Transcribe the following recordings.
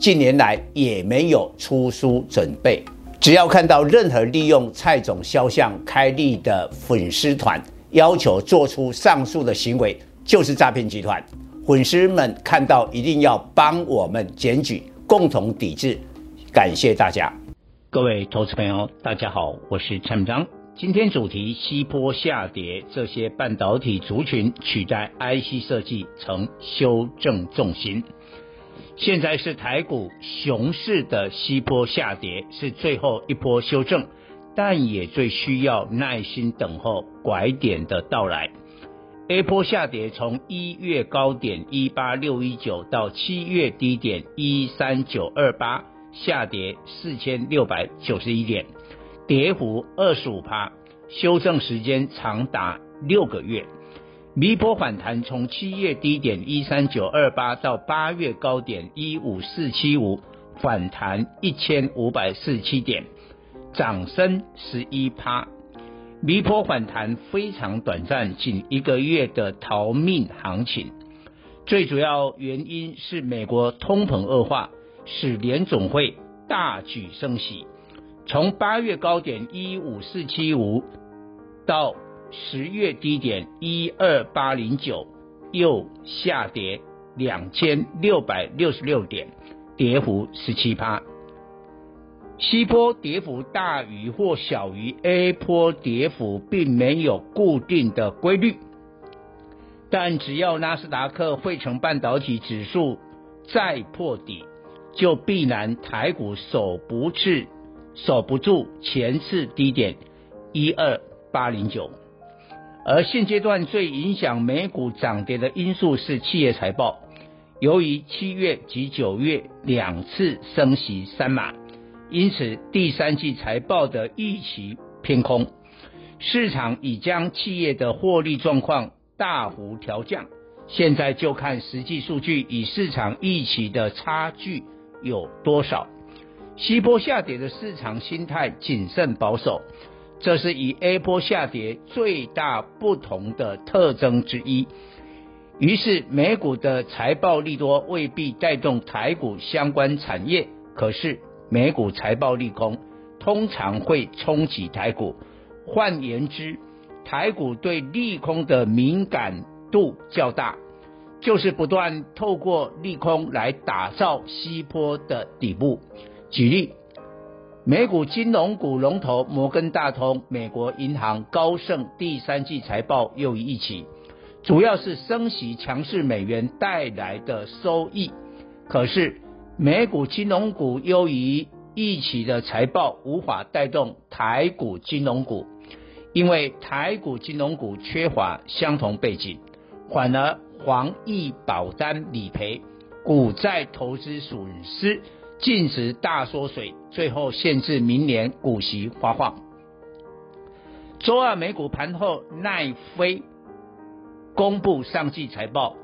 近年来也没有出书准备。只要看到任何利用蔡总肖像开立的粉丝团，要求做出上述的行为，就是诈骗集团。粉丝们看到一定要帮我们检举，共同抵制。感谢大家。各位投资朋友，大家好，我是蔡明彰。今天主题：西波下跌，这些半导体族群取代 IC 设计成修正重心。现在是台股熊市的西波下跌，是最后一波修正，但也最需要耐心等候拐点的到来。A 波下跌从一月高点一八六一九到七月低点一三九二八。下跌四千六百九十一点，跌幅二十五趴，修正时间长达六个月。B 波反弹从七月低点一三九二八到八月高点一五四七五，反弹一千五百四十七点，涨升十一趴。B 波反弹非常短暂，仅一个月的逃命行情。最主要原因是美国通膨恶化。使联总会大举升息，从八月高点一五四七五到十月低点一二八零九，又下跌两千六百六十六点，跌幅十七趴。西波跌幅大于或小于 A 波跌幅，并没有固定的规律，但只要纳斯达克汇成半导体指数再破底。就必然台股守不住，守不住前次低点一二八零九，而现阶段最影响美股涨跌的因素是企业财报。由于七月及九月两次升息三码，因此第三季财报的预期偏空，市场已将企业的获利状况大幅调降。现在就看实际数据与市场预期的差距。有多少？西波下跌的市场心态谨慎保守，这是与 A 波下跌最大不同的特征之一。于是美股的财报利多未必带动台股相关产业，可是美股财报利空通常会冲击台股。换言之，台股对利空的敏感度较大。就是不断透过利空来打造西坡的底部。举例，美股金融股龙头摩根大通、美国银行、高盛第三季财报优于预期，主要是升息强势美元带来的收益。可是美股金融股优于预期的财报无法带动台股金融股，因为台股金融股缺乏相同背景，反而。防疫保单理赔、股债投资损失净值大缩水，最后限制明年股息发放。周二美股盘后，奈飞公布上季财报，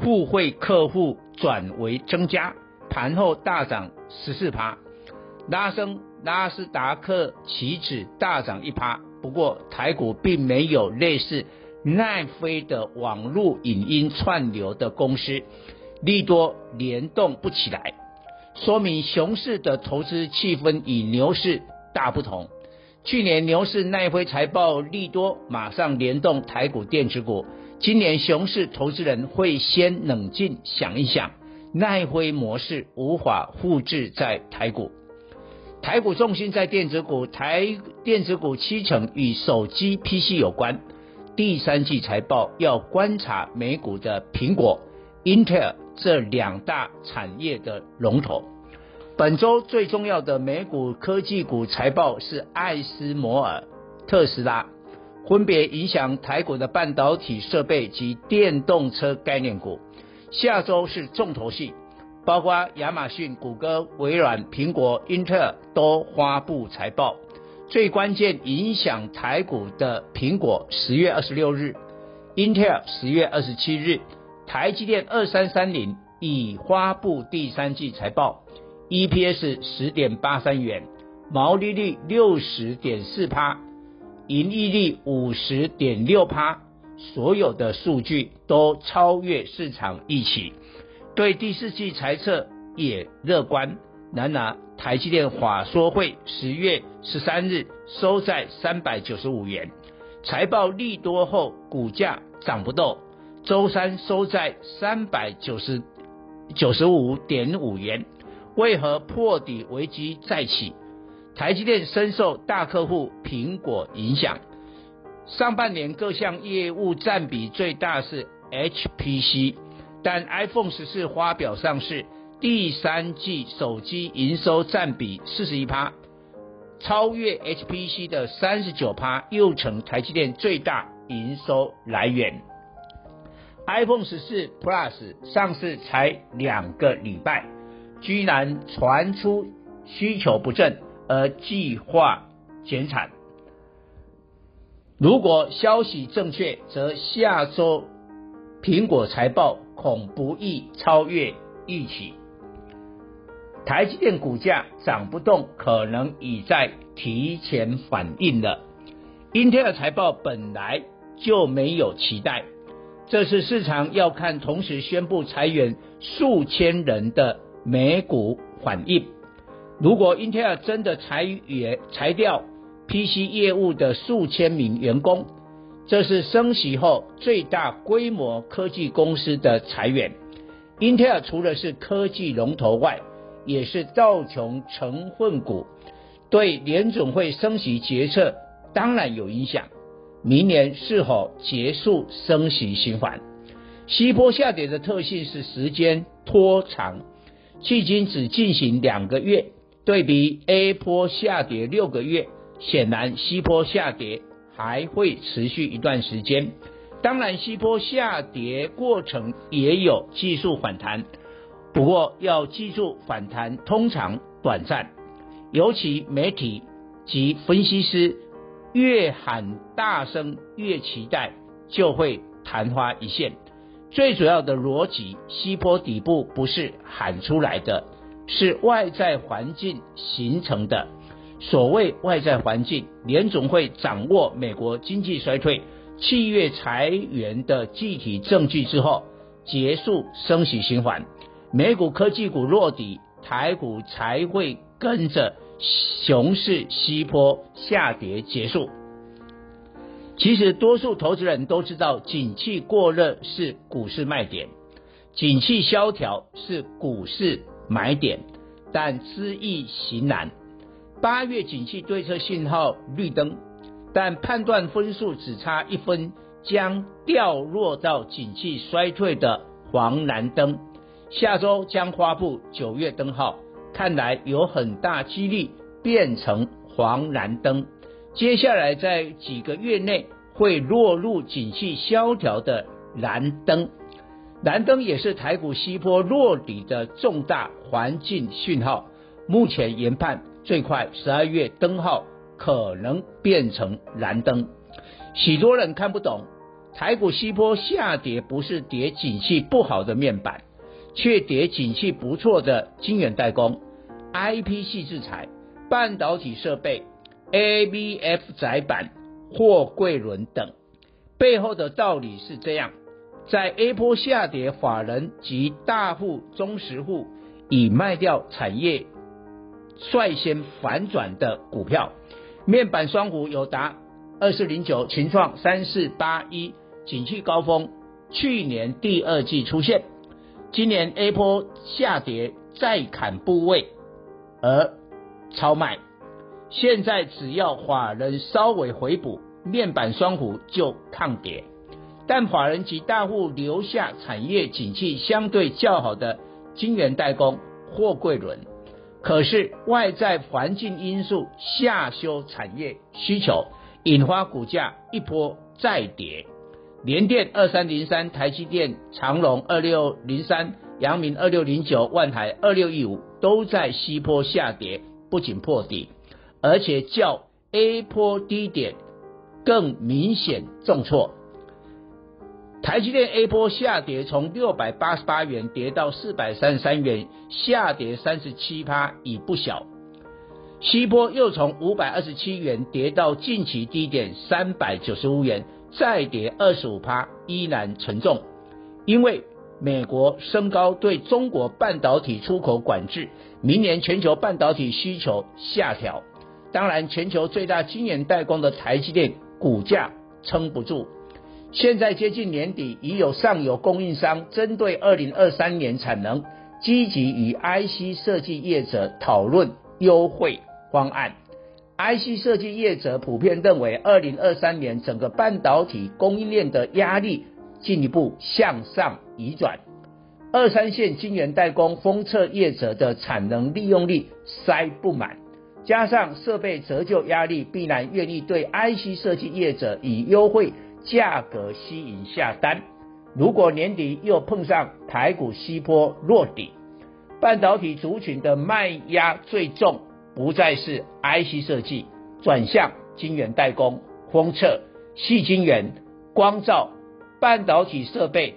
互惠客户转为增加，盘后大涨十四趴，拉升纳斯达克期指大涨一趴。不过台股并没有类似。奈飞的网络影音串流的公司利多联动不起来，说明熊市的投资气氛与牛市大不同。去年牛市奈飞财报利多，马上联动台股电子股。今年熊市投资人会先冷静想一想，奈飞模式无法复制在台股。台股重心在电子股，台电子股七成与手机 PC 有关。第三季财报要观察美股的苹果、Intel 这两大产业的龙头。本周最重要的美股科技股财报是艾斯摩尔、特斯拉，分别影响台股的半导体设备及电动车概念股。下周是重头戏，包括亚马逊、谷歌、微软、苹果、英特尔都发布财报。最关键影响台股的苹果十月二十六日，英特尔十月二十七日，台积电二三三零已发布第三季财报，EPS 十点八三元，毛利率六十点四趴，盈利率五十点六趴，所有的数据都超越市场预期，对第四季财测也乐观。然而，台积电法说会十月十三日收在三百九十五元，财报利多后股价涨不动，周三收在三百九十九十五点五元，为何破底危机再起？台积电深受大客户苹果影响，上半年各项业务占比最大是 HPC，但 iPhone 十四发表上市。第三季手机营收占比四十一趴，超越 HPC 的三十九趴，又成台积电最大营收来源。iPhone 十四 Plus 上市才两个礼拜，居然传出需求不振而计划减产。如果消息正确，则下周苹果财报恐不易超越预期。台积电股价涨不动，可能已在提前反应了。英特尔财报本来就没有期待，这是市场要看同时宣布裁员数千人的美股反应。如果英特尔真的裁员裁掉 PC 业务的数千名员工，这是升息后最大规模科技公司的裁员。英特尔除了是科技龙头外，也是道琼成分股，对联总会升息决策当然有影响。明年是否结束升息循环？西坡下跌的特性是时间拖长，迄今只进行两个月，对比 A 坡下跌六个月，显然西坡下跌还会持续一段时间。当然，西坡下跌过程也有技术反弹。不过要记住，反弹通常短暂，尤其媒体及分析师越喊大声，越期待，就会昙花一现。最主要的逻辑，西坡底部不是喊出来的，是外在环境形成的。所谓外在环境，联总会掌握美国经济衰退、企业裁员的具体证据之后，结束升息循环。美股科技股落底，台股才会跟着熊市西坡下跌结束。其实多数投资人都知道，景气过热是股市卖点，景气萧条是股市买点，但知易行难。八月景气对策信号绿灯，但判断分数只差一分，将掉落到景气衰退的黄蓝灯。下周将发布九月灯号，看来有很大几率变成黄蓝灯。接下来在几个月内会落入景气萧条的蓝灯。蓝灯也是台股西坡落底的重大环境讯号。目前研判最快十二月灯号可能变成蓝灯。许多人看不懂，台股西坡下跌不是跌景气不好的面板。却跌景气不错的晶圆代工、IP 系制裁、半导体设备、ABF 载板、货柜轮等，背后的道理是这样：在 A 波下跌，法人及大户、中实户已卖掉产业率先反转的股票，面板双股有达二四零九、群创三四八一，景气高峰，去年第二季出现。今年 A 波下跌再砍部位。而超卖，现在只要法人稍微回补，面板双虎就抗跌。但法人及大户留下产业景气相对较好的晶圆代工、货柜轮，可是外在环境因素下修产业需求，引发股价一波再跌。联电二三零三、台积电、长隆二六零三阳明二六零九、万台二六一五都在西波下跌，不仅破底，而且较 A 波低点更明显重挫。台积电 A 波下跌，从六百八十八元跌到四百三十三元，下跌三十七趴，已不小。西波又从五百二十七元跌到近期低点三百九十五元，再跌二十五趴，依然沉重。因为美国升高对中国半导体出口管制，明年全球半导体需求下调。当然，全球最大晶圆代工的台积电股价撑不住。现在接近年底，已有上游供应商针对二零二三年产能，积极与 IC 设计业者讨论优惠方案。IC 设计业者普遍认为，二零二三年整个半导体供应链的压力进一步向上移转。二三线晶圆代工封测业者的产能利用率塞不满，加上设备折旧压力，必然愿意对 IC 设计业者以优惠。价格吸引下单，如果年底又碰上台股西坡落底，半导体族群的卖压最重，不再是 IC 设计，转向晶圆代工、封测、细晶圆、光罩、半导体设备